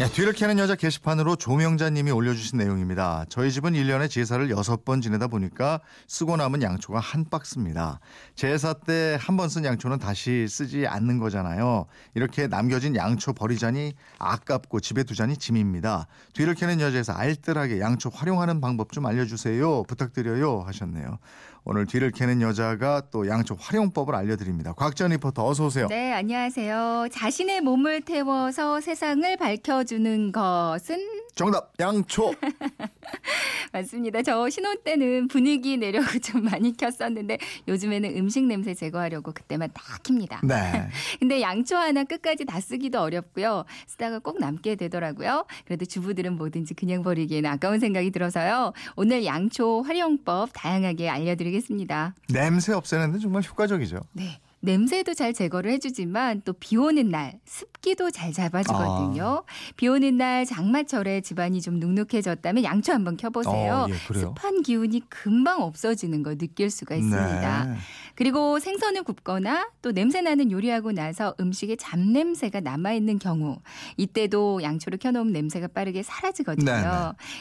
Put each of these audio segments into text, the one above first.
야, 뒤를 캐는 여자 게시판으로 조명자님이 올려주신 내용입니다. 저희 집은 1년에 제사를 6번 지내다 보니까 쓰고 남은 양초가 한 박스입니다. 제사 때 한 번 쓴 양초는 다시 쓰지 않는 거잖아요. 이렇게 남겨진 양초 버리자니 아깝고 집에 두자니 짐입니다. 뒤를 캐는 여자에서 알뜰하게 양초 활용하는 방법 좀 알려주세요. 부탁드려요 하셨네요. 오늘 뒤를 캐는 여자가 또 양초 활용법을 알려드립니다. 곽전 리포터 어서 오세요. 네, 안녕하세요. 자신의 몸을 태워서 세상을 밝혀주 는 것은 정답 양초. 맞습니다. 저 신혼 때는 분위기 내려고 좀 많이 켰었는데 요즘에는 음식 냄새 제거하려고 그때만 딱 킵니다. 네. 근데 양초 하나 끝까지 다 쓰기도 어렵고요. 쓰다가 꼭 남게 되더라고요. 그래도 주부들은 뭐든지 그냥 버리기에는 아까운 생각이 들어서요. 오늘 양초 활용법 다양하게 알려드리겠습니다. 냄새 없애는데 정말 효과적이죠. 네. 냄새도 잘 제거를 해주지만 또 비 오는 날 습기도 잘 잡아주거든요. 비 오는 날 장마철에 집안이 좀 눅눅해졌다면 양초 한번 켜보세요. 어, 예? 습한 기운이 금방 없어지는 거 느낄 수가 있습니다. 네. 그리고 생선을 굽거나 또 냄새 나는 요리하고 나서 음식에 잡냄새가 남아있는 경우 이때도 양초를 켜놓으면 냄새가 빠르게 사라지거든요. 네, 네.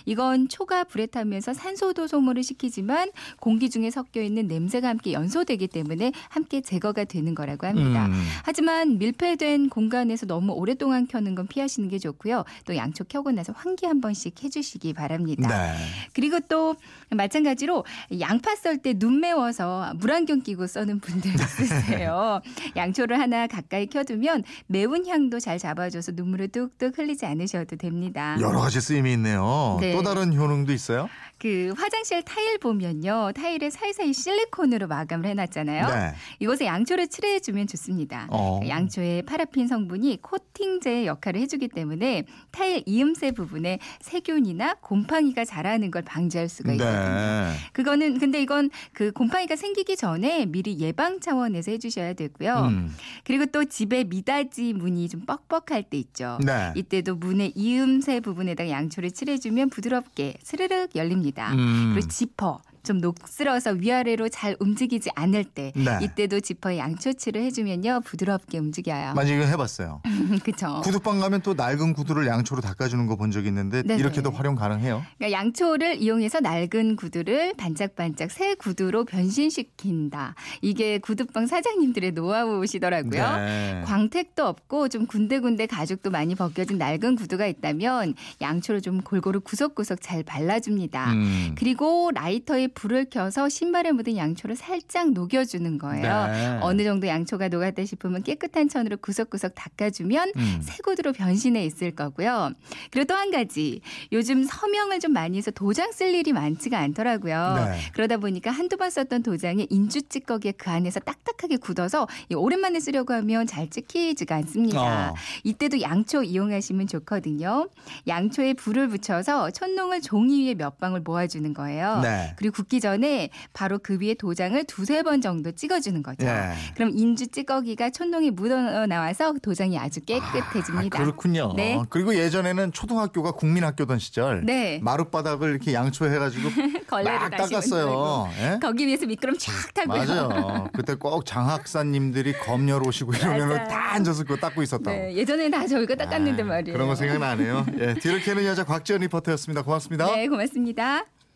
이건 초가 불에 타면서 산소도 소모를 시키지만 공기 중에 섞여 있는 냄새가 함께 연소되기 때문에 함께 제거가 되는 거라고 합니다. 음. 하지만 밀폐된 공간에서 너무 오랫동안 켜는 건 피하시는 게 좋고요. 또 양초 켜고 나서 환기 한 번씩 해주시기 바랍니다. 네. 그리고 또 마찬가지로 양파 썰 때 눈 매워서 물안경 끼고 써는 분들 있으세요. 양초를 하나 가까이 켜두면 매운 향도 잘 잡아줘서 눈물을 뚝뚝 흘리지 않으셔도 됩니다. 여러 가지 쓰임이 있네요. 네. 또 다른 효능도 있어요? 그 화장실 타일 보면요. 타일에 사이사이 실리콘으로 마감을 해놨잖아요. 네. 이곳에 양초를 칠해주면 좋습니다. 어. 양초의 파라핀 성분이 코팅제의 역할을 해주기 때문에 타일 이음새 부분에 세균이나 곰팡이가 자라는 걸 방지할 수가 있거든요. 네. 그거는 근데 이건 그 곰팡이가 생기기 전에 미리 예방 차원에서 해주셔야 되고요. 음. 그리고 또 집에 미닫이 문이 좀 뻑뻑할 때 있죠. 네. 이때도 문의 이음새 부분에다가 양초를 칠해주면 부드럽게 스르륵 열립니다. 음. 그리고 지퍼 좀 녹슬어서 위아래로 잘 움직이지 않을 때 네. 이때도 지퍼에 양초칠을 해주면요 부드럽게 움직여요. 만약 이거 해봤어요. 그렇죠. 구두방 가면 또 낡은 구두를 양초로 닦아주는 거 본적 있는데 네네. 이렇게도 활용 가능해요? 그러니까 양초를 이용해서 낡은 구두를 반짝반짝 새 구두로 변신시킨다. 이게 구두방 사장님들의 노하우시더라고요. 네. 광택도 없고 좀 군데군데 가죽도 많이 벗겨진 낡은 구두가 있다면 양초를 좀 골고루 구석구석 잘 발라줍니다. 음. 그리고 라이터에 불을 켜서 신발에 묻은 양초를 살짝 녹여주는 거예요. 네. 어느 정도 양초가 녹았다 싶으면 깨끗한 천으로 구석구석 닦아주면 음. 새 구두로 변신해 있을 거고요. 그리고 또 한 가지 요즘 서명을 좀 많이 해서 도장 쓸 일이 많지가 않더라고요. 네. 그러다 보니까 한두 번 썼던 도장이 인주 찌꺼기에 그 안에서 딱딱하게 굳어서 이 오랜만에 쓰려고 하면 잘 찍히지가 않습니다. 어. 이때도 양초 이용하시면 좋거든요. 양초에 불을 붙여서 촛농을 종이 위에 몇 방울 모아주는 거예요. 네. 그리고 굽기 전에 바로 그 위에 도장을 두세 번 정도 찍어주는 거죠. 예. 그럼 인주 찌꺼기가 촛농에 묻어 나와서 도장이 아주 깨끗해집니다. 아, 그렇군요. 네. 그리고 예전에는 초등학교가 국민학교던 시절 네. 마룻바닥을 이렇게 양초해가지고 막 닦았어요. 예? 거기 위에서 미끄럼 촥 타고요. 맞아요. 그때 꼭 장학사님들이 검열 오시고 이러면. 다 앉아서 그거 닦고 있었다고. 네, 예전에는 다 저희가 닦았는데 아, 말이에요. 그런 거 생각나네요. 예, 뒤를 캐는 여자 곽지연 리포터였습니다. 고맙습니다. 네, 고맙습니다.